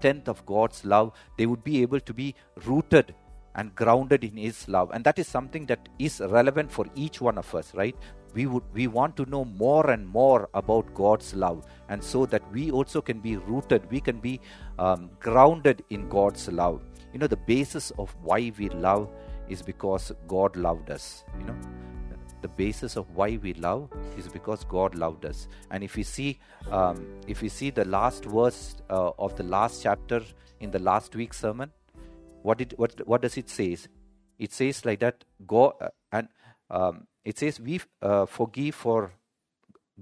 tenth of God's love, they would be able to be rooted and grounded in His love. And that is something that is relevant for each one of us, right? We would we want to know more and more about God's love, and so that we also can be rooted, we can be um, grounded in God's love. You know, the basis of why we love is because God loved us. You know, the basis of why we love is because God loved us. And if we see, um, if we see the last verse uh, of the last chapter in the last week's sermon, what did what what does it say? It says like that. God uh, and um, it says we uh, forgive for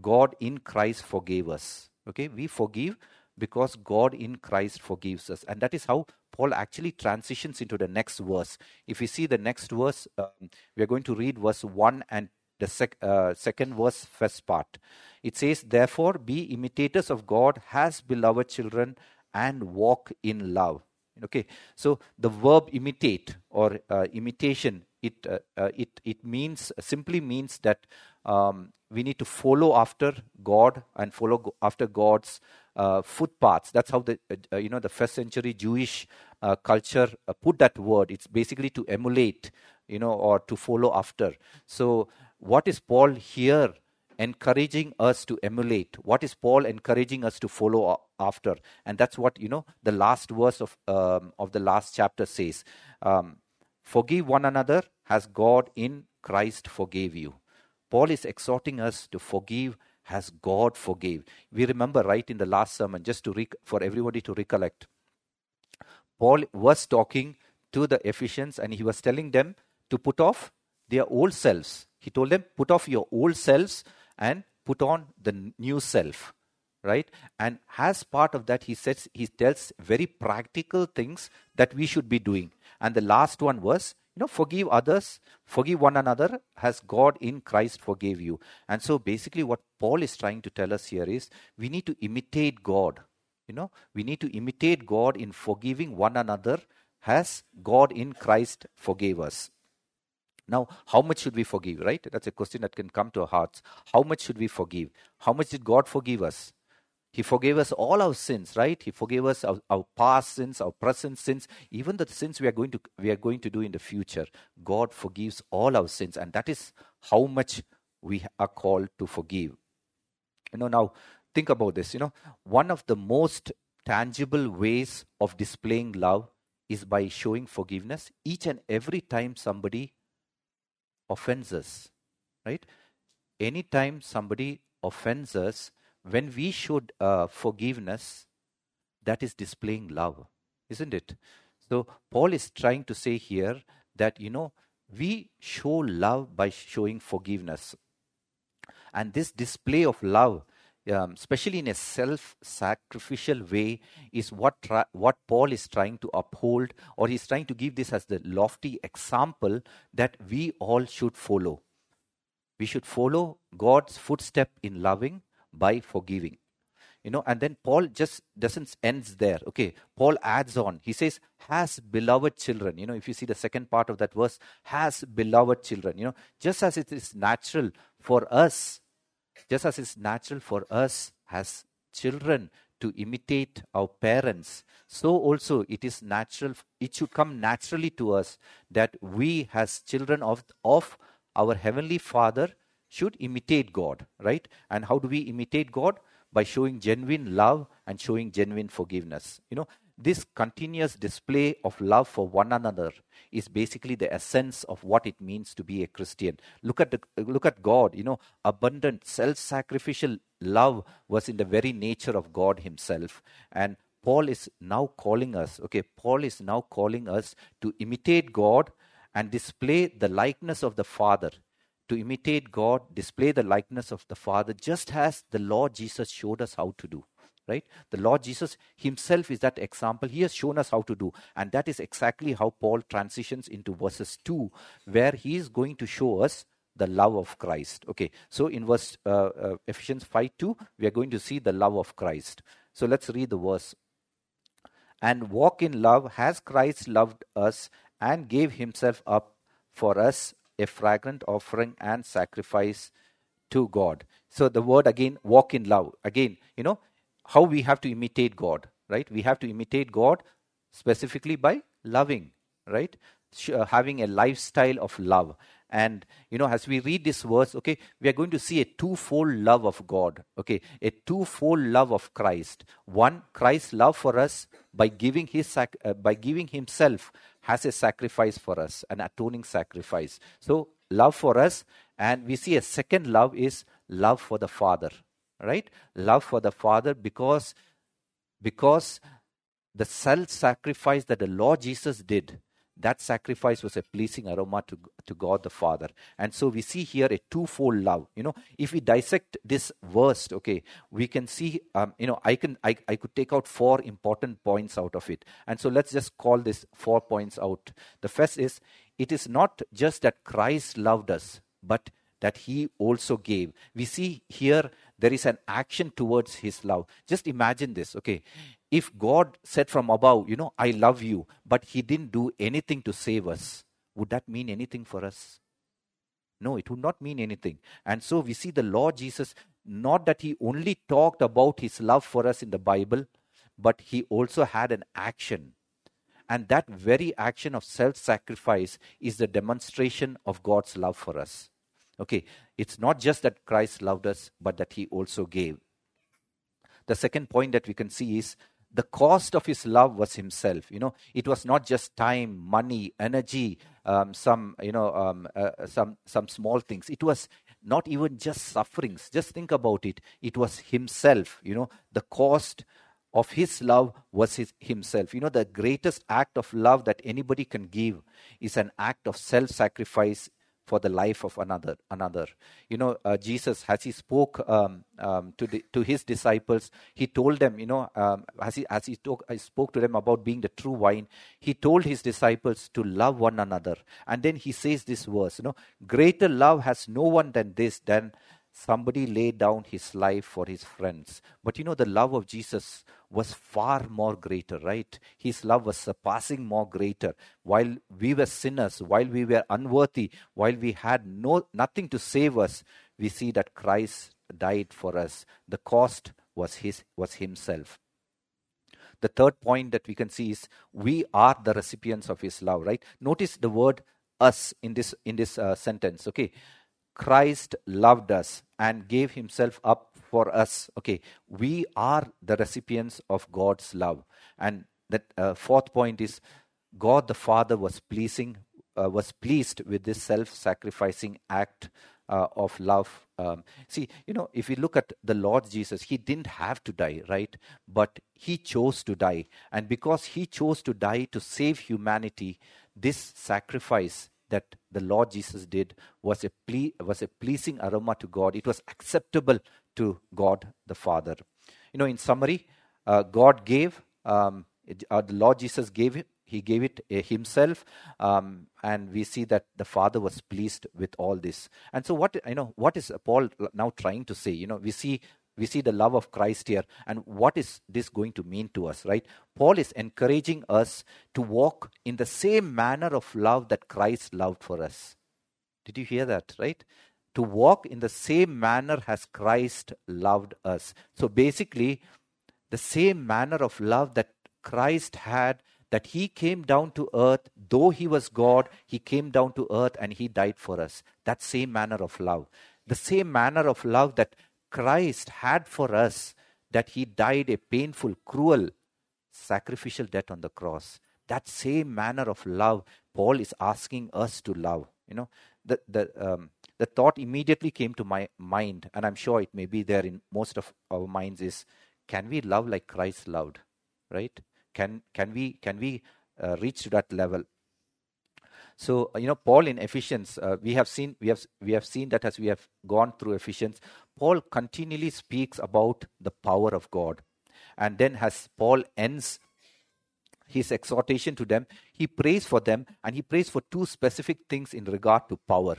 God in Christ forgave us. Okay, we forgive because God in Christ forgives us, and that is how Paul actually transitions into the next verse. If we see the next verse, um, we are going to read verse 1 and the sec, uh, second verse, first part. It says, Therefore, be imitators of God as beloved children and walk in love. Okay, so the verb imitate or uh, imitation, it, uh, uh it, it means simply means that um, we need to follow after God and follow after God's uh, footpaths. That's how the uh, uh, you know the first century Jewish uh, culture uh, put that word. It's basically to emulate, you know, or to follow after. So, what is Paul here encouraging us to emulate? What is Paul encouraging us to follow after? And that's what you know the last verse of um, of the last chapter says. Um, Forgive one another as God in Christ forgave you. Paul is exhorting us to forgive as God forgave. We remember right in the last sermon, just to rec- for everybody to recollect. Paul was talking to the Ephesians and he was telling them to put off their old selves. He told them, put off your old selves and put on the new self. Right? And as part of that, he says he tells very practical things that we should be doing. And the last one was, you know, forgive others, forgive one another as God in Christ forgave you. And so basically what Paul is trying to tell us here is we need to imitate God you know, we need to imitate God in forgiving one another as God in Christ forgave us. Now, how much should we forgive, right? That's a question that can come to our hearts. How much should we forgive? How much did God forgive us? He forgave us all our sins, right? He forgave us our, our, past sins, our present sins, even the sins we are going to we are going to do in the future. God forgives all our sins, and that is how much we are called to forgive. You know, now think about this you know one of the most tangible ways of displaying love is by showing forgiveness each and every time somebody offends us right anytime somebody offends us when we show uh, forgiveness that is displaying love isn't it so paul is trying to say here that you know we show love by showing forgiveness and this display of love um, especially in a self-sacrificial way, is what tra- what Paul is trying to uphold, or he's trying to give this as the lofty example that we all should follow. We should follow God's footstep in loving by forgiving. You know, and then Paul just doesn't ends there. Okay, Paul adds on. He says, "Has beloved children." You know, if you see the second part of that verse, "Has beloved children." You know, just as it is natural for us just as it's natural for us as children to imitate our parents, so also it is natural, it should come naturally to us that we, as children of, of our Heavenly Father, should imitate God, right? And how do we imitate God? By showing genuine love and showing genuine forgiveness. You know, this continuous display of love for one another is basically the essence of what it means to be a Christian. Look at the, look at God. You know, abundant self-sacrificial love was in the very nature of God Himself, and Paul is now calling us. Okay, Paul is now calling us to imitate God and display the likeness of the Father. To imitate God, display the likeness of the Father, just as the Lord Jesus showed us how to do right? The Lord Jesus himself is that example. He has shown us how to do. And that is exactly how Paul transitions into verses 2, where he is going to show us the love of Christ. Okay, so in verse uh, uh, Ephesians 5 2, we are going to see the love of Christ. So let's read the verse. And walk in love as Christ loved us and gave himself up for us, a fragrant offering and sacrifice to God. So the word again, walk in love. Again, you know, how we have to imitate God. right? We have to imitate God specifically by loving, right? Uh, having a lifestyle of love. And, you know, as we read this verse, okay, we are going to see a twofold love of God, okay, a twofold love of Christ. One, Christ's love for us by giving, his sac- uh, by giving himself as a sacrifice for us, an atoning sacrifice. So, love for us. And we see a second love is love for the Father, right? Love for the Father because, because the self sacrifice that the Lord Jesus did that sacrifice was a pleasing aroma to, to God the Father. And so we see here a twofold love. You know, if we dissect this verse, okay, we can see, um, you know, I can I, I could take out four important points out of it. And so let's just call this four points out. The first is it is not just that Christ loved us, but that he also gave. We see here there is an action towards his love. Just imagine this, okay? If God said from above, you know, I love you, but he didn't do anything to save us, would that mean anything for us? No, it would not mean anything. And so we see the Lord Jesus, not that he only talked about his love for us in the Bible, but he also had an action. And that very action of self sacrifice is the demonstration of God's love for us. Okay, it's not just that Christ loved us, but that he also gave. The second point that we can see is the cost of his love was himself. You know it was not just time money energy um, some you know um, uh, some some small things. It was not even just sufferings. Just think about it. It was himself. You know the cost of his love was his, himself. You know the greatest act of love that anybody can give is an act of self sacrifice for the life of another another. You know uh, jesus as he spoke um, um, to the, to his disciples he told them you know um, as he as he talk, I spoke to them about being the true wine he told his disciples to love one another. And then he says this verse you know greater love has no one than this than somebody laid down his life for his friends but you know the love of jesus was far more greater, right? His love was surpassing more greater. While we were sinners, while we were unworthy, while we had no nothing to save us, we see that Christ died for us. The cost was his was himself. The third point that we can see is we are the recipients of his love, right? Notice the word us in this in this uh, sentence, okay? Christ loved us and gave himself up for us. Okay, we are the recipients of God's love. And that uh, fourth point is God the Father was pleasing uh, was pleased with this self-sacrificing act uh, of love. Um, see, you know, if we look at the Lord Jesus, he didn't have to die, right? But he chose to die. And because he chose to die to save humanity, this sacrifice that the Lord Jesus did was a ple- was a pleasing aroma to God. It was acceptable to God the Father. You know, in summary, uh, God gave, um, it, uh, the Lord Jesus gave he gave it uh, himself, um, and we see that the Father was pleased with all this. And so, what you know, what is Paul now trying to say? You know, we see we see the love of Christ here, and what is this going to mean to us, right? Paul is encouraging us to walk in the same manner of love that Christ loved for us. Did you hear that, right? to walk in the same manner as Christ loved us. So basically, the same manner of love that Christ had, that he came down to earth, though he was God, he came down to earth and he died for us. That same manner of love. The same manner of love that Christ had for us, that he died a painful, cruel, sacrificial death on the cross. That same manner of love, Paul is asking us to love. You know, the, the, um, the thought immediately came to my mind, and I'm sure it may be there in most of our minds, is can we love like Christ loved? Right? Can can we can we uh, reach to that level? So you know, Paul in Ephesians, uh, we have seen we have we have seen that as we have gone through Ephesians, Paul continually speaks about the power of God, and then as Paul ends his exhortation to them, he prays for them, and he prays for two specific things in regard to power.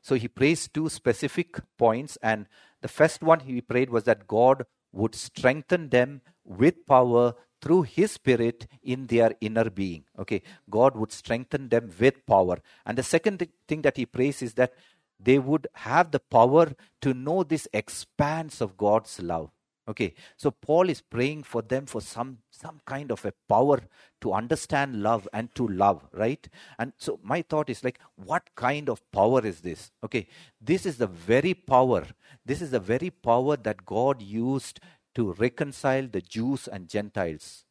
So he prays two specific points, and the first one he prayed was that God would strengthen them with power through his spirit in their inner being. Okay, God would strengthen them with power. And the second thing that he prays is that they would have the power to know this expanse of God's love. Okay, so Paul is praying for them for some some kind of a power to understand love and to love, right? And so my thought is like, what kind of power is this? Okay, this is the very power. This is the very power that God used to reconcile the Jews and Gentiles,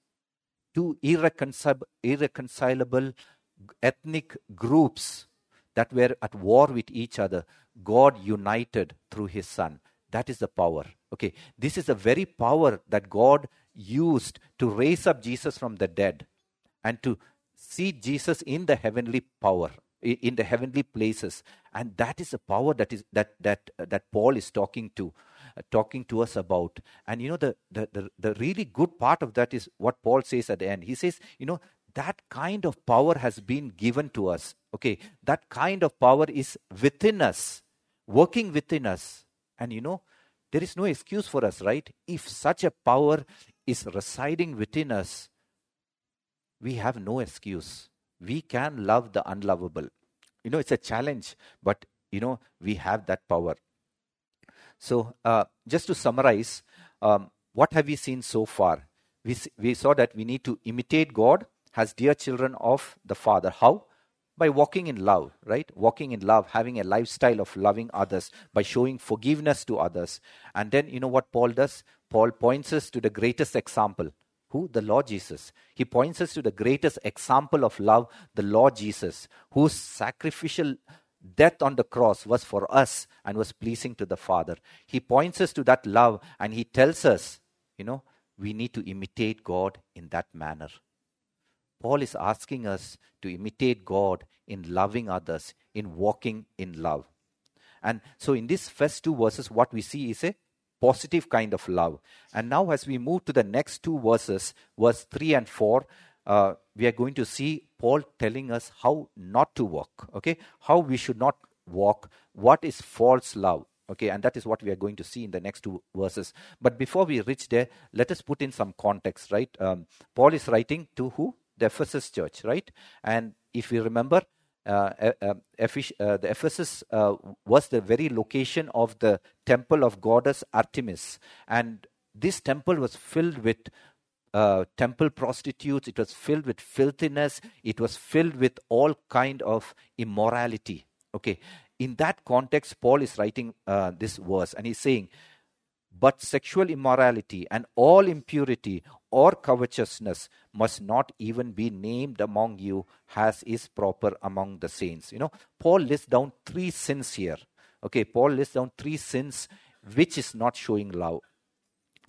two irreconcilable, irreconcilable ethnic groups that were at war with each other. God united through His Son. That is the power. Okay, this is the very power that God used to raise up Jesus from the dead and to see Jesus in the heavenly power in the heavenly places and that is the power that is that that uh, that Paul is talking to Uh, talking to us about and you know the, the the the really good part of that is what Paul says at the end he says you know that kind of power has been given to us okay that kind of power is within us working within us and you know there is no excuse for us, right? If such a power is residing within us, we have no excuse. We can love the unlovable. You know, it's a challenge, but you know, we have that power. So, uh, just to summarize, um, what have we seen so far? We, we saw that we need to imitate God as dear children of the Father. How? by walking in love, right? Walking in love, having a lifestyle of loving others, by showing forgiveness to others. And then, you know what Paul does? Paul points us to the greatest example. Who? The Lord Jesus. He points us to the greatest example of love, the Lord Jesus, whose sacrificial death on the cross was for us and was pleasing to the Father. He points us to that love and he tells us, you know, we need to imitate God in that manner. Paul is asking us to imitate God in loving others, in walking in love. And so, in these first two verses, what we see is a positive kind of love. And now, as we move to the next two verses, verse 3 and 4, uh, we are going to see Paul telling us how not to walk, okay? How we should not walk, what is false love, okay? And that is what we are going to see in the next two verses. But before we reach there, let us put in some context, right? Um, Paul is writing to who? the Ephesus church, right? And if you remember, uh, uh, uh, the Ephesus uh, was the very location of the temple of goddess Artemis, and this temple was filled with uh, temple prostitutes. It was filled with filthiness. It was filled with all kind of immorality. Okay, in that context, Paul is writing uh, this verse, and he's saying, "But sexual immorality and all impurity, or covetousness must not even be named among you as is proper among the saints. You know, Paul lists down three sins here. Okay, Paul lists down three sins which is not showing love.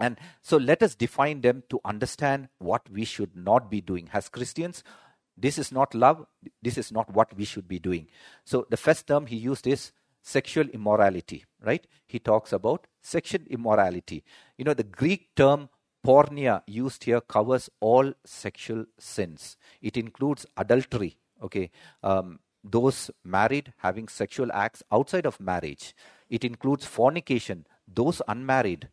And so let us define them to understand what we should not be doing. As Christians, this is not love, this is not what we should be doing. So the first term he used is sexual immorality, right? He talks about sexual immorality. You know, the Greek term porneia used here covers all sexual sins. It includes adultery, okay, um, those married having sexual acts outside of marriage. It includes fornication, those unmarried,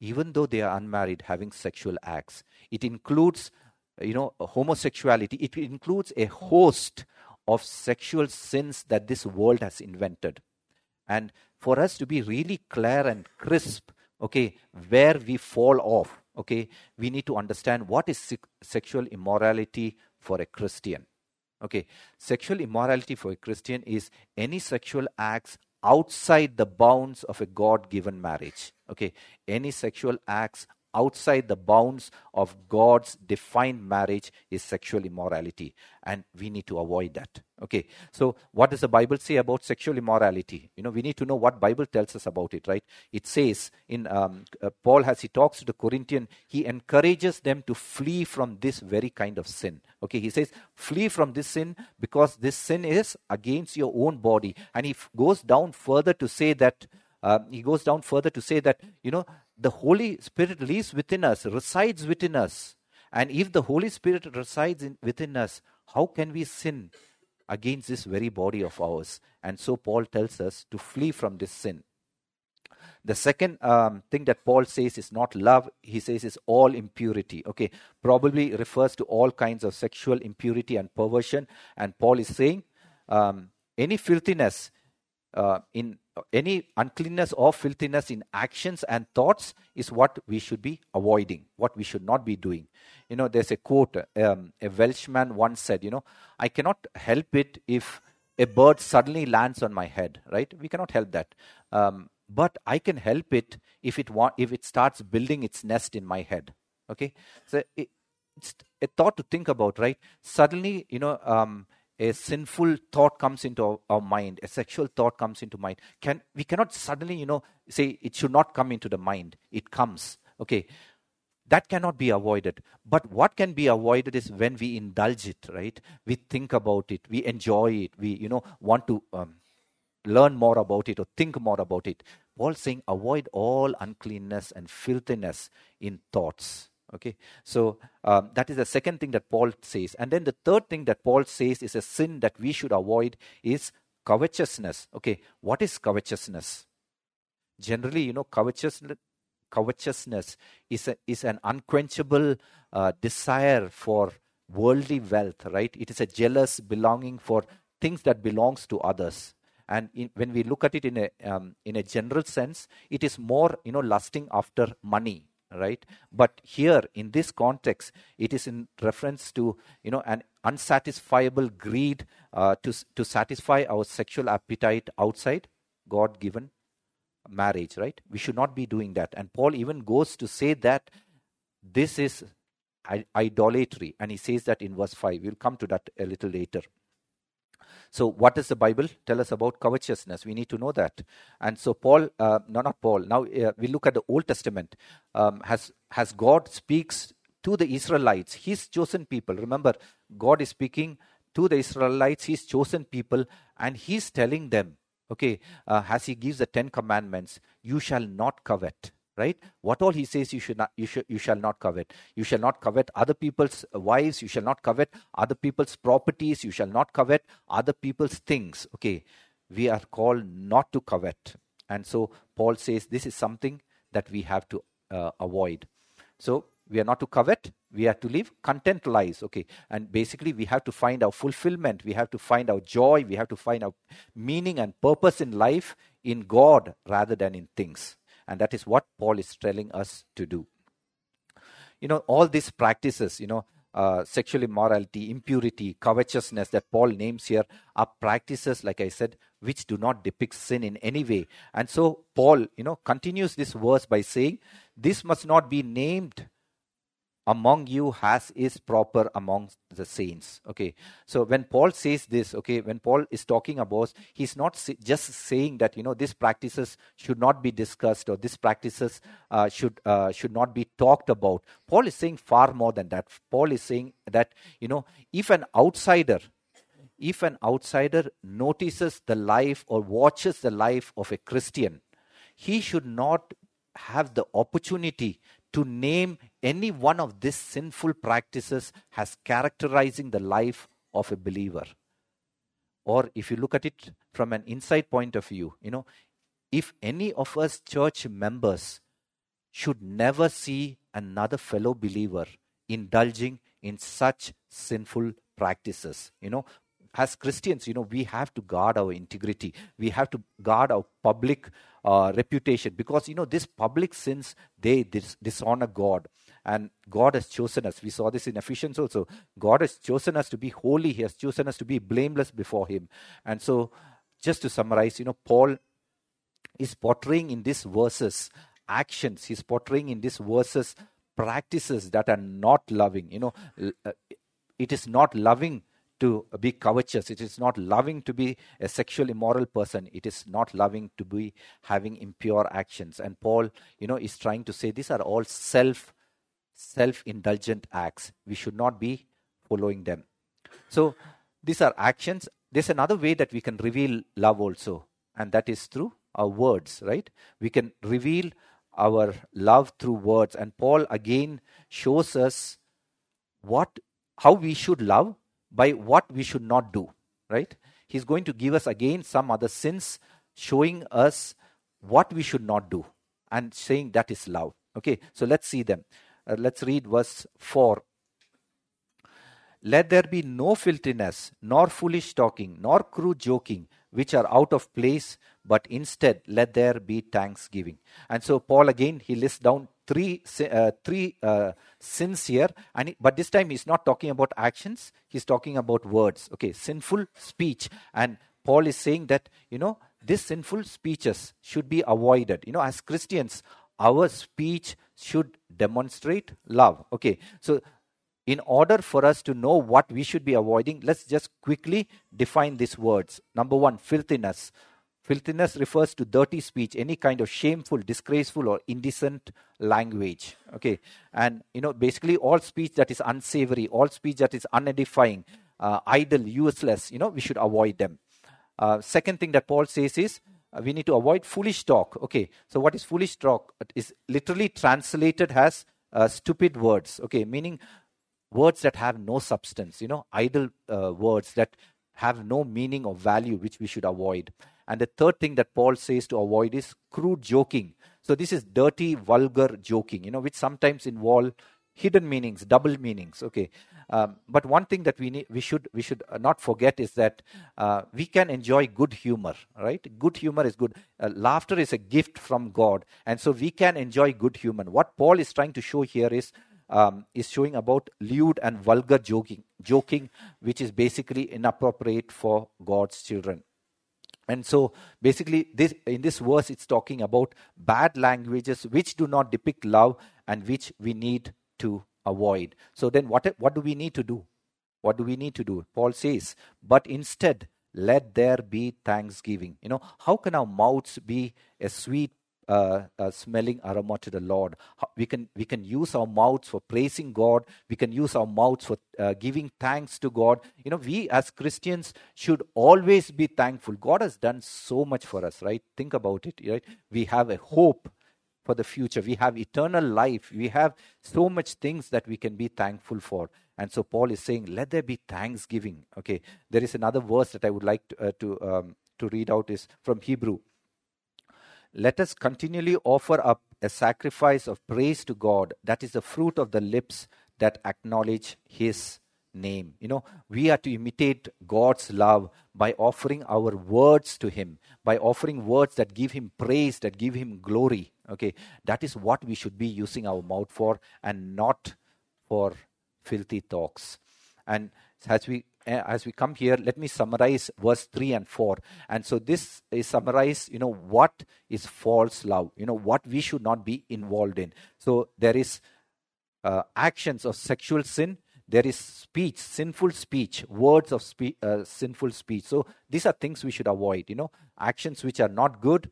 even though they are unmarried, having sexual acts. It includes, you know, homosexuality. It includes a host of sexual sins that this world has invented. And for us to be really clear and crisp okay where we fall off okay we need to understand what is sexual immorality for a christian okay sexual immorality for a christian is any sexual acts outside the bounds of a god given marriage okay any sexual acts outside the bounds of God's defined marriage is sexual immorality. And we need to avoid that. Okay. So what does the Bible say about sexual immorality? You know, we need to know what Bible tells us about it, right? It says in um, uh, Paul, as he talks to the Corinthian, he encourages them to flee from this very kind of sin. Okay. He says, flee from this sin because this sin is against your own body. And he f- goes down further to say that uh, he goes down further to say that, you know, the Holy Spirit lives within us, resides within us. And if the Holy Spirit resides in, within us, how can we sin against this very body of ours? And so Paul tells us to flee from this sin. The second um, thing that Paul says is not love, he says is all impurity. Okay, probably refers to all kinds of sexual impurity and perversion. And Paul is saying um, any filthiness uh, in any uncleanness or filthiness in actions and thoughts is what we should be avoiding, what we should not be doing. You know, there's a quote um, a Welshman once said, you know, I cannot help it if a bird suddenly lands on my head, right? We cannot help that. Um, but I can help it if it wa- if it starts building its nest in my head. Okay, so it, it's a thought to think about, right? Suddenly, you know, um, a sinful thought comes into our, our, mind, a sexual thought comes into mind. Can we cannot suddenly, you know, say it should not come into the mind. It comes. Okay. That cannot be avoided. But what can be avoided is when we indulge it, right? We think about it, we enjoy it, we, you know, want to um, learn more about it or think more about it. Paul saying, avoid all uncleanness and filthiness in thoughts Okay, so um, that is the second thing that Paul says. And then the third thing that Paul says is a sin that we should avoid is covetousness. Okay, what is covetousness? Generally, you know, covetousness, covetousness is, a, is an unquenchable uh, desire for worldly wealth, right? It is a jealous belonging for things that belongs to others. And in, when we look at it in a um, in a general sense, it is more you know lusting after money, right? But here in this context it is in reference to you know an unsatisfiable greed uh, to to satisfy our sexual appetite outside god given marriage right? We should not be doing that. And paul even goes to say that this is idolatry. And he says that in verse 5 we'll come to that a little later so, what does the Bible tell us about covetousness? We need to know that. And so, Paul, uh, no, not Paul. Now uh, we look at the Old Testament. Um, has has God speaks to the Israelites, His chosen people. Remember, God is speaking to the Israelites, His chosen people, and He's telling them, okay, uh, as He gives the Ten Commandments, you shall not covet right? What all he says you should not you should you shall not covet. You shall not covet other people's wives you shall not covet other people's properties you shall not covet other people's things okay? We are called not to covet. And so paul says this is something that we have to uh, avoid. So we are not to covet we are to live content lives okay? And basically we have to find our fulfillment we have to find our joy we have to find our meaning and purpose in life in god rather than in things and that is what Paul is telling us to do. You know, all these practices, you know, uh, sexual immorality, impurity, covetousness that Paul names here are practices, like I said, which do not depict sin in any way. And so Paul, you know, continues this verse by saying, This must not be named among you as is proper among the saints. Okay. So when paul says this okay when paul is talking about he's not just saying that you know these practices should not be discussed or these practices uh, should uh, should not be talked about. Paul is saying far more than that. Paul is saying that you know if an outsider if an outsider notices the life or watches the life of a christian he should not have the opportunity to name any one of these sinful practices as characterizing the life of a believer. Or if you look at it from an inside point of view, you know, if any of us church members should never see another fellow believer indulging in such sinful practices, you know, as Christians, you know, we have to guard our integrity. We have to guard our public uh, reputation because, you know, these public sins, they dis- dishonor God. And God has chosen us. We saw this in Ephesians also. God has chosen us to be holy. He has chosen us to be blameless before Him. And so, just to summarize, you know, Paul is portraying in these verses actions. He's portraying in these verses practices that are not loving. You know, uh, it is not loving to be covetous. It is not loving to be a sexual immoral person. It is not loving to be having impure actions. And Paul, you know, is trying to say these are all self self indulgent acts. We should not be following them. So these are actions. There's another way that we can reveal love also, and that is through our words, right? We can reveal our love through words. And Paul again shows us what how we should love by what we should not do, right? He's going to give us again some other sins, showing us what we should not do and saying that is love. Okay, so let's see them. Uh, let's read verse 4. Let there be no filthiness, nor foolish talking, nor crude joking, which are out of place, but instead let there be thanksgiving. And so Paul again he lists down three uh, three uh, sins here, and but this time he's not talking about actions; he's talking about words. Okay, sinful speech, and Paul is saying that you know these sinful speeches should be avoided. You know, as Christians, our speech should demonstrate love. Okay, so in order for us to know what we should be avoiding, let's just quickly define these words. Number one, filthiness. Filthiness refers to dirty speech, any kind of shameful, disgraceful, or indecent language. Okay, and you know, basically, all speech that is unsavory, all speech that is unedifying, uh, idle, useless, you know, we should avoid them. Uh, second thing that Paul says is uh, we need to avoid foolish talk. Okay, so what is foolish talk? It is literally translated as uh, stupid words. Okay, meaning words that have no substance, you know, idle uh, words that have no meaning or value, which we should avoid. And the third thing that Paul says to avoid is crude joking. So this is dirty, vulgar joking, you know, which sometimes involve hidden meanings, double meanings. Okay, um, but one thing that we need, we should we should not forget is that uh, we can enjoy good humor. Right, good humor is good. Uh, laughter is a gift from God, and so we can enjoy good humor. What Paul is trying to show here is um, is showing about lewd and vulgar joking, joking, which is basically inappropriate for God's children. And so, basically, this in this verse, it's talking about bad languages which do not depict love and which we need to avoid. So then, what what do we need to do? What do we need to do? Paul says, but instead, let there be thanksgiving. You know, how can our mouths be a sweet uh, uh, smelling aroma to the Lord. We can we can use our mouths for praising God. We can use our mouths for uh, giving thanks to God. You know, we as Christians should always be thankful. God has done so much for us, right? Think about it, right? We have a hope for the future. We have eternal life. We have so much things that we can be thankful for. And so Paul is saying, let there be thanksgiving. Okay, there is another verse that I would like to uh, to, um, to read out is from Hebrew let us continually offer up a sacrifice of praise to God, that is the fruit of the lips that acknowledge His name. You know, we are to imitate God's love by offering our words to Him, by offering words that give Him praise, that give Him glory. Okay, that is what we should be using our mouth for and not for filthy talks. And as we as we come here, let me summarize verse 3 and 4. And so this is summarize, you know, what is false love, you know, what we should not be involved in. So there is uh, actions of sexual sin, there is speech, sinful speech, words of spe- uh, sinful speech. So these are things we should avoid, you know, actions which are not good,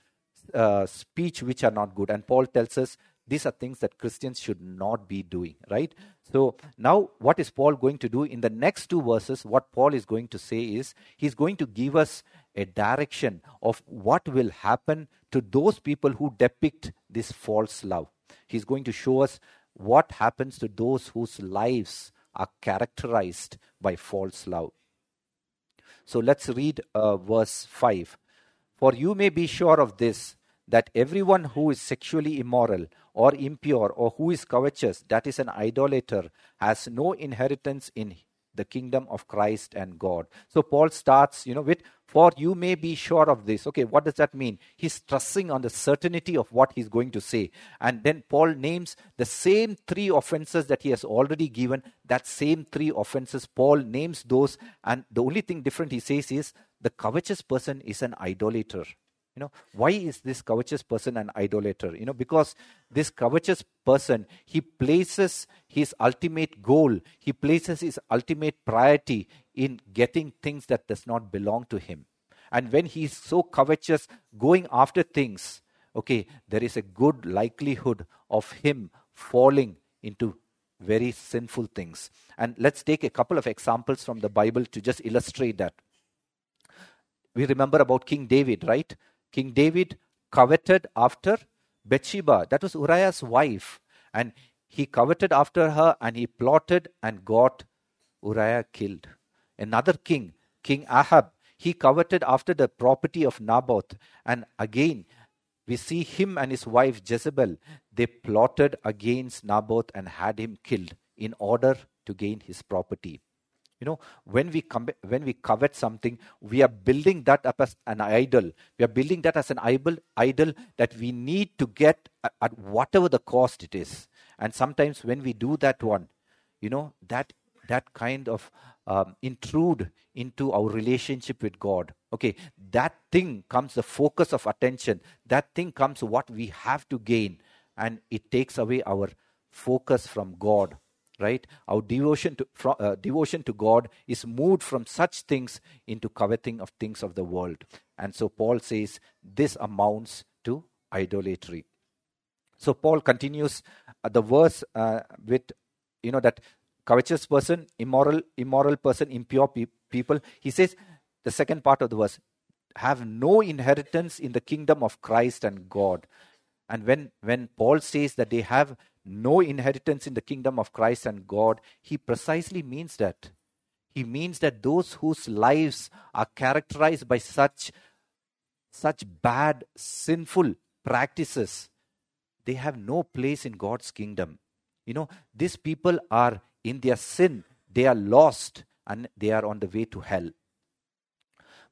uh, speech which are not good. And Paul tells us these are things that Christians should not be doing, right? So now, what is Paul going to do in the next two verses? What Paul is going to say is he's going to give us a direction of what will happen to those people who depict this false love. He's going to show us what happens to those whose lives are characterized by false love. So let's read uh, verse 5. For you may be sure of this, that everyone who is sexually immoral or impure or who is covetous, that is an idolater, has no inheritance in the kingdom of Christ and God. So Paul starts, you know, with, for you may be sure of this. Okay, what does that mean? He's stressing on the certainty of what he's going to say. And then Paul names the same three offenses that he has already given. That same three offenses, Paul names those. And the only thing different he says is the covetous person is an idolater. You know, why is this covetous person an idolater? You know, because this covetous person, he places his ultimate goal, he places his ultimate priority in getting things that does not belong to him. And when he's so covetous, going after things, okay, there is a good likelihood of him falling into very sinful things. And let's take a couple of examples from the Bible to just illustrate that. We remember about King David, right? King David coveted after Bathsheba. That was Uriah's wife. And he coveted after her and he plotted and got Uriah killed. Another king, King Ahab, he coveted after the property of Naboth. And again, we see him and his wife Jezebel. They plotted against Naboth and had him killed in order to gain his property. You know, when we com- when we covet something, we are building that up as an idol. We are building that as an idol, idol that we need to get at, at whatever the cost it is. And sometimes when we do that one, you know, that that kind of um, intrude into our relationship with God. Okay, that thing comes the focus of attention. That thing comes what we have to gain, and it takes away our focus from God. Right, our devotion to uh, devotion to God is moved from such things into coveting of things of the world, and so Paul says this amounts to idolatry. So Paul continues uh, the verse uh, with you know that covetous person, immoral, immoral person, impure pe- people. He says, the second part of the verse, have no inheritance in the kingdom of Christ and God. And when, when Paul says that they have no inheritance in the kingdom of Christ and God, he precisely means that. He means that those whose lives are characterized by such, such bad, sinful practices, they have no place in God's kingdom. You know, these people are in their sin, they are lost and they are on the way to hell.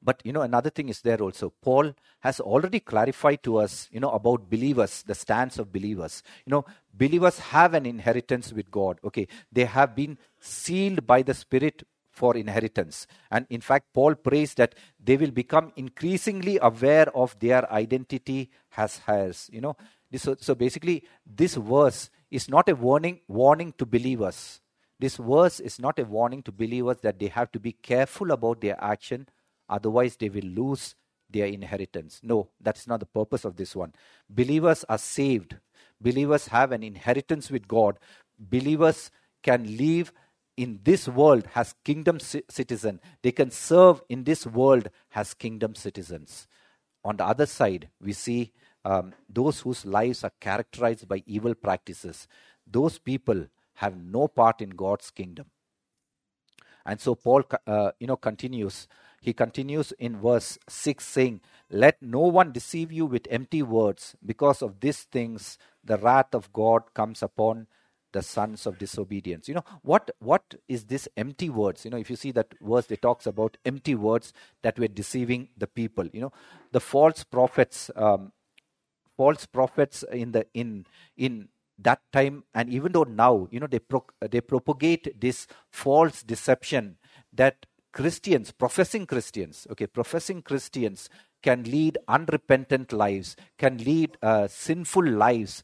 But you know, another thing is there also. Paul has already clarified to us, you know, about believers, the stance of believers. You know, believers have an inheritance with God. Okay, they have been sealed by the Spirit for inheritance. And in fact, Paul prays that they will become increasingly aware of their identity as heirs. You know, so, so basically, this verse is not a warning warning to believers this verse is not a warning to believers that they have to be careful about their action, otherwise, they will lose their inheritance. No, that's not the purpose of this one. Believers are saved, believers have an inheritance with God. Believers can live in this world as kingdom citizen they can serve in this world as kingdom citizens on the other side we see um, those whose lives are characterized by evil practices those people have no part in God's kingdom. And so Paul, uh, you know, continues. He continues in verse 6 saying, Let no one deceive you with empty words. Because of these things, the wrath of God comes upon the sons of disobedience. You know, what, what is this empty words? You know, if you see that verse, it talks about empty words that were deceiving the people. You know, the false prophets, um, false prophets in the in in that time and even though now you know they pro- they propagate this false deception that christians professing christians okay professing christians can lead unrepentant lives can lead uh, sinful lives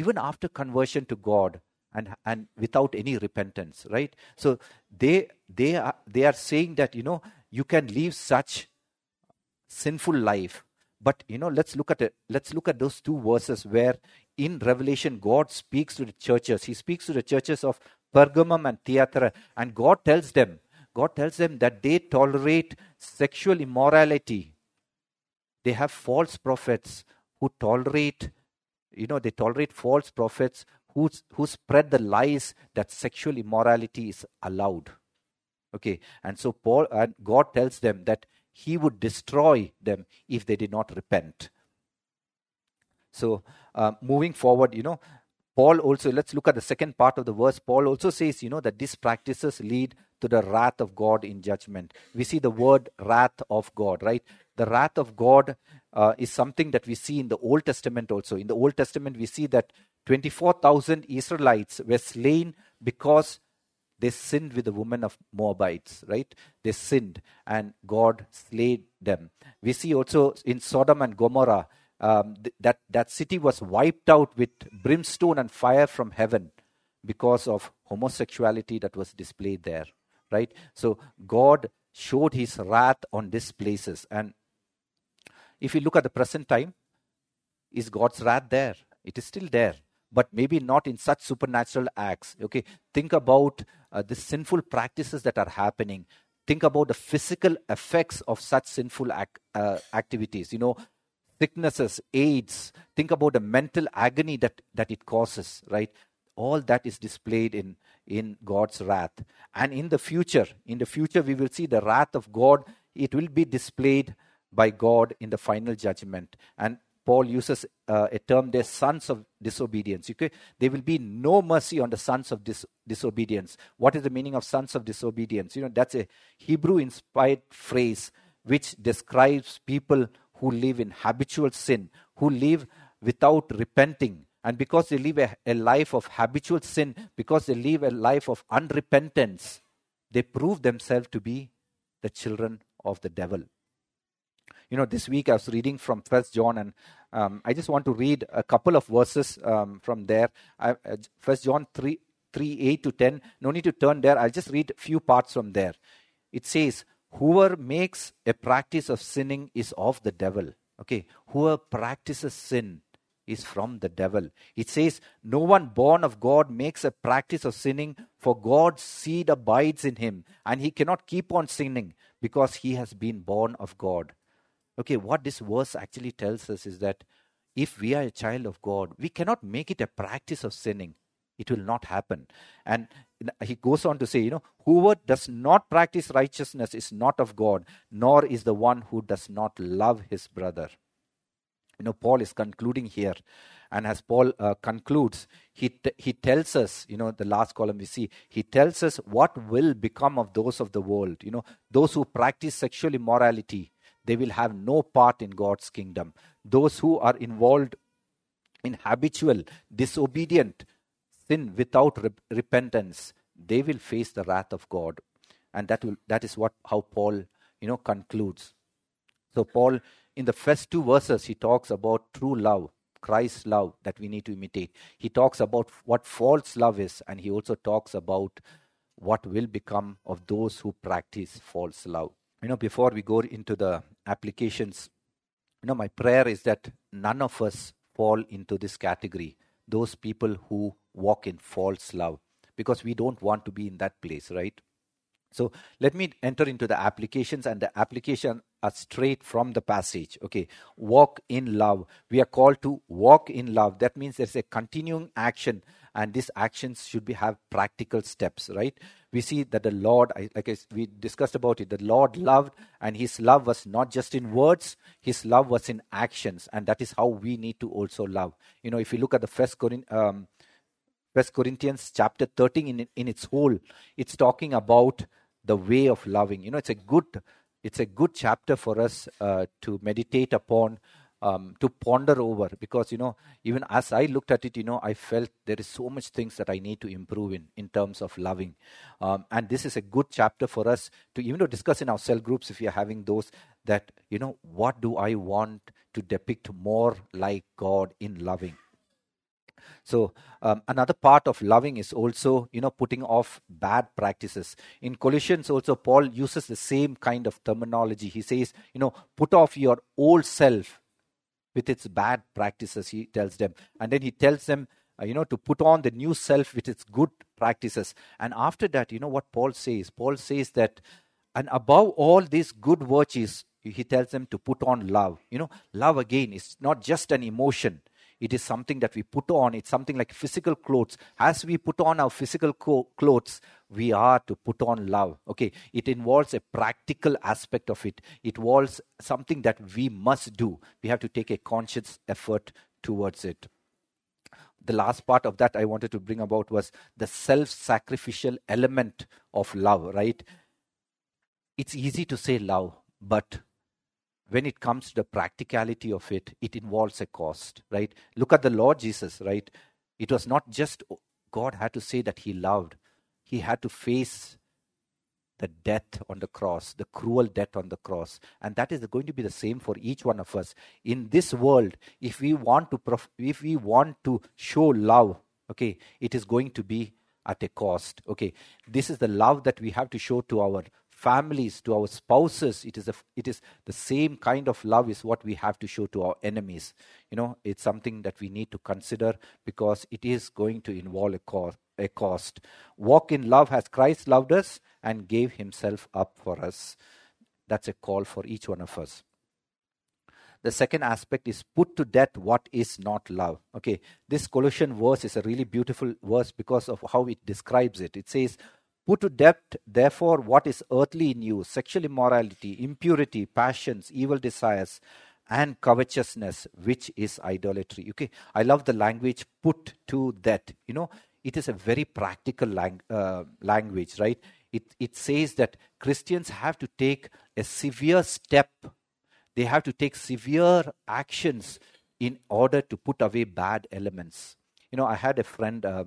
even after conversion to god and and without any repentance right so they they are they are saying that you know you can live such sinful life but you know let's look at it let's look at those two verses where in Revelation, God speaks to the churches. He speaks to the churches of Pergamum and Thyatira, and God tells them, God tells them that they tolerate sexual immorality. They have false prophets who tolerate, you know, they tolerate false prophets who, who spread the lies that sexual immorality is allowed. Okay, and so Paul and God tells them that He would destroy them if they did not repent. So, uh, moving forward, you know, Paul also, let's look at the second part of the verse. Paul also says, you know, that these practices lead to the wrath of God in judgment. We see the word wrath of God, right? The wrath of God uh, is something that we see in the Old Testament also. In the Old Testament, we see that 24,000 Israelites were slain because they sinned with the woman of Moabites, right? They sinned and God slayed them. We see also in Sodom and Gomorrah, um, th- that, that city was wiped out with brimstone and fire from heaven because of homosexuality that was displayed there right? So god showed his wrath on these places. And if you look at the present time is god's wrath there? It is still there but maybe not in such supernatural acts. Okay think about uh, the sinful practices that are happening. Think about the physical effects of such sinful uh, activities you know sicknesses, AIDS. Think about the mental agony that, that it causes, right? All that is displayed in, in God's wrath. And in the future, in the future, we will see the wrath of God. It will be displayed by God in the final judgment. And Paul uses uh, a term there, sons of disobedience. Okay? There will be no mercy on the sons of dis- disobedience. What is the meaning of sons of disobedience? You know, that's a Hebrew inspired phrase which describes people who live in habitual sin, who live without repenting. And because they live a, a life of habitual sin, because they live a life of unrepentance, they prove themselves to be the children of the devil. You know, this week I was reading from First John, and um, I just want to read a couple of verses um, from there. Uh, First John 3, 3 8 to 10. No need to turn there. I'll just read a few parts from there. It says, Whoever makes a practice of sinning is of the devil. Okay, whoever practices sin is from the devil. It says, No one born of God makes a practice of sinning, for God's seed abides in him, and he cannot keep on sinning because he has been born of God. Okay, what this verse actually tells us is that if we are a child of God, we cannot make it a practice of sinning. It will not happen. And he goes on to say, you know, whoever does not practice righteousness is not of God, nor is the one who does not love his brother. You know, Paul is concluding here. And as Paul uh, concludes, he, t- he tells us, you know, the last column we see, he tells us what will become of those of the world. You know, those who practice sexual immorality, they will have no part in God's kingdom. Those who are involved in habitual, disobedient sin without re- repentance, they will face the wrath of God. And that will that is what how Paul, you know, concludes. So Paul in the first two verses, he talks about true love, Christ's love that we need to imitate. He talks about what false love is, and he also talks about what will become of those who practice false love. You know, before we go into the applications, you know, my prayer is that none of us fall into this category, those people who walk in false love, because we don't want to be in that place, right? So let me enter into the applications, and the application are straight from the passage. Okay, walk in love. We are called to walk in love. That means there's a continuing action, and these actions should be have practical steps. Right? We see that the Lord, like I, we discussed about it, the Lord loved, and His love was not just in words. His love was in actions, and that is how we need to also love. You know, if you look at the first Corinthians. Um, First Corinthians chapter 13 in, in its whole, it's talking about the way of loving. You know, it's a good it's a good chapter for us uh, to meditate upon, um, to ponder over. Because you know, even as I looked at it, you know, I felt there is so much things that I need to improve in in terms of loving. Um, and this is a good chapter for us to even to discuss in our cell groups if we are having those. That you know, what do I want to depict more like God in loving? So um, another part of loving is also, you know, putting off bad practices. In Colossians also, Paul uses the same kind of terminology. He says, you know, put off your old self with its bad practices, he tells them. And then he tells them, uh, you know, to put on the new self with its good practices. And after that, you know what Paul says? Paul says that, and above all these good virtues, he tells them to put on love. You know, love again is not just an emotion it is something that we put on. It's something like physical clothes. As we put on our physical co- clothes, we are to put on love. Okay, it involves a practical aspect of it. It involves something that we must do. We have to take a conscious effort towards it. The last part of that I wanted to bring about was the self sacrificial element of love, right? It's easy to say love, but when it comes to the practicality of it, it involves a cost, right? Look at the Lord Jesus, right? It was not just God had to say that he loved, he had to face the death on the cross, the cruel death on the cross. And that is going to be the same for each one of us. In this world, if we want to prof- if we want to show love, okay, it is going to be at a cost. Okay. This is the love that we have to show to our families, to our spouses. It is, a, it is the same kind of love is what we have to show to our enemies. You know, it's something that we need to consider because it is going to involve a cost. A cost. Walk in love as Christ loved us and gave himself up for us. That's a call for each one of us. The second aspect is put to death what is not love. Okay, this Colossian verse is a really beautiful verse because of how it describes it. It says, Put to death, therefore, what is earthly in you sexual immorality, impurity, passions, evil desires, and covetousness, which is idolatry. Okay, I love the language put to that. You know, it is a very practical lang- uh, language, right? It, it says that Christians have to take a severe step, they have to take severe actions in order to put away bad elements. You know, I had a friend uh,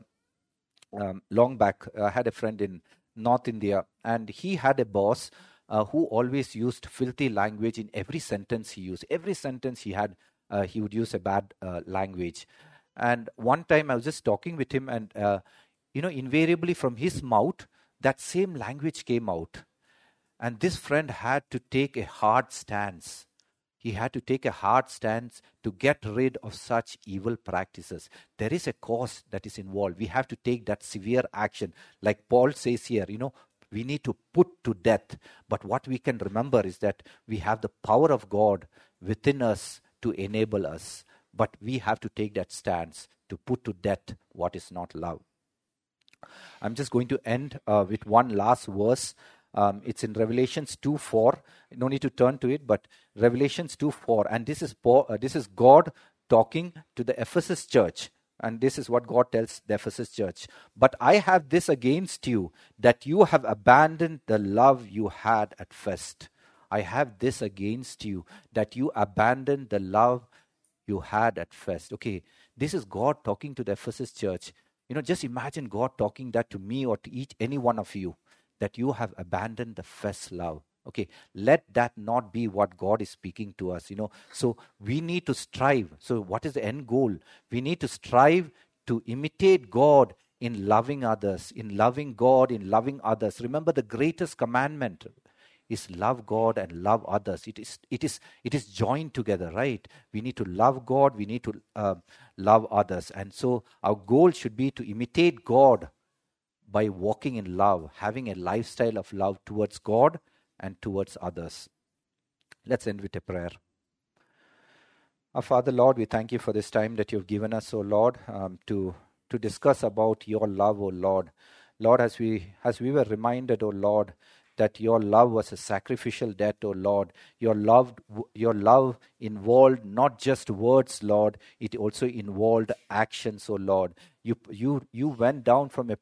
um, long back, I had a friend in North India, and he had a boss uh, who always used filthy language in every sentence he used. Every sentence he had, uh, he would use a bad uh, language. And one time I was just talking with him, and uh, you know, invariably from his mouth, that same language came out. And this friend had to take a hard stance. He had to take a hard stance to get rid of such evil practices. There is a cause that is involved. We have to take that severe action. Like Paul says here, you know, we need to put to death. But what we can remember is that we have the power of God within us to enable us. But we have to take that stance to put to death what is not love. I'm just going to end uh, with one last verse. Um, it's in Revelations 2 4. No need to turn to it, but Revelations 2 4. And this is, uh, this is God talking to the Ephesus church. And this is what God tells the Ephesus church. But I have this against you, that you have abandoned the love you had at first. I have this against you, that you abandoned the love you had at first. Okay, this is God talking to the Ephesus church. You know, just imagine God talking that to me or to each any one of you, that you have abandoned the first love. Okay, let that not be what God is speaking to us, you know. So we need to strive. So, what is the end goal? We need to strive to imitate God in loving others, in loving God, in loving others. Remember the greatest commandment is love God and love others. It is, it is, it is joined together, right? We need to love God, we need to uh, love others. And so our goal should be to imitate God by walking in love, having a lifestyle of love towards God and towards others. Let's end with a prayer. Our Father, Lord, we thank you for this time that you've given us, O Lord, um, to, to discuss about your love, O Lord. Lord, as we, as we were reminded, O Lord, that your love was a sacrificial death, O Lord. Your love, your love involved not just words, Lord, it also involved actions, O Lord. You, you, you went down from a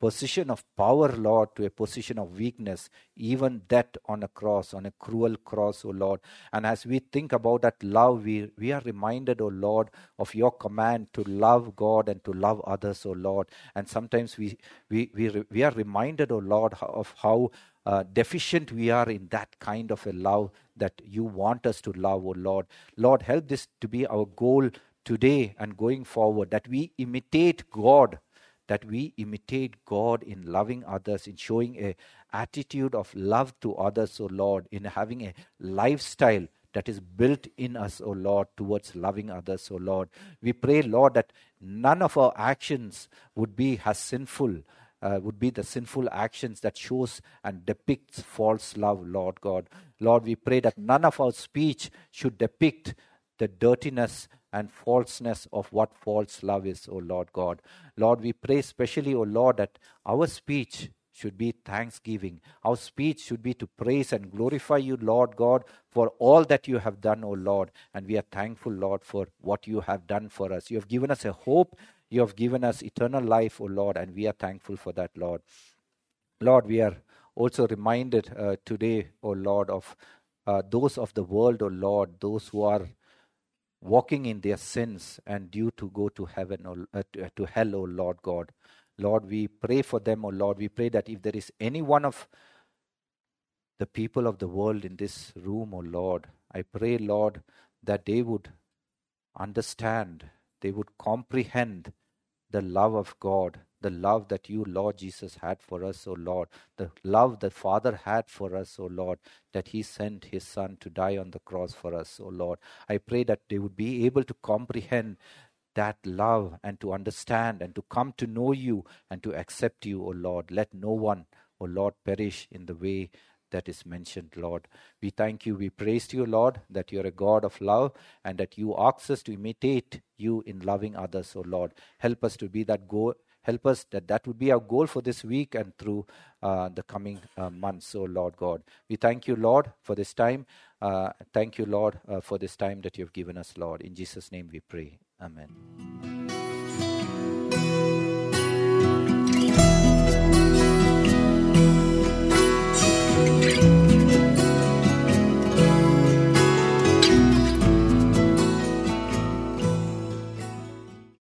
position of power, Lord, to a position of weakness, even that on a cross, on a cruel cross, O Lord. And as we think about that love, we, we are reminded, O Lord, of your command to love God and to love others, O Lord. And sometimes we, we, we, we are reminded, O Lord, of how uh, deficient we are in that kind of a love that you want us to love, O Lord. Lord, help this to be our goal today and going forward, that we imitate God that we imitate God in loving others, in showing a attitude of love to others, O Lord, in having a lifestyle that is built in us, O Lord, towards loving others, O Lord. We pray, Lord, that none of our actions would be as sinful, uh, would be the sinful actions that shows and depicts false love, Lord God. Lord, we pray that none of our speech should depict the dirtiness and falseness of what false love is, O Lord God. Lord, we pray specially, O Lord, that our speech should be thanksgiving. Our speech should be to praise and glorify you, Lord God, for all that you have done, O Lord. And we are thankful, Lord, for what you have done for us. You have given us a hope. You have given us eternal life, O Lord, and we are thankful for that, Lord. Lord, we are also reminded uh, today, O Lord, of uh, those of the world, O Lord, those who are walking in their sins and due to go to heaven or uh, to, uh, to hell, O Lord God. Lord, we pray for them, O Lord. We pray that if there is any one of the people of the world in this room, O Lord, I pray, Lord, that they would understand, they would comprehend the love of God the love that you, Lord Jesus, had for us, O Lord, the love the Father had for us, O Lord, that He sent His Son to die on the cross for us, O Lord. I pray that they would be able to comprehend that love and to understand and to come to know you and to accept you, O Lord. Let no one, O Lord, perish in the way that is mentioned, Lord. We thank you, we praise you, Lord, that you're a God of love and that you ask us to imitate you in loving others, O Lord. Help us to be that go Help us that that would be our goal for this week and through uh, the coming uh, months, oh Lord God. We thank you, Lord, for this time. Uh, thank you, Lord, uh, for this time that you've given us, Lord. In Jesus' name we pray. Amen.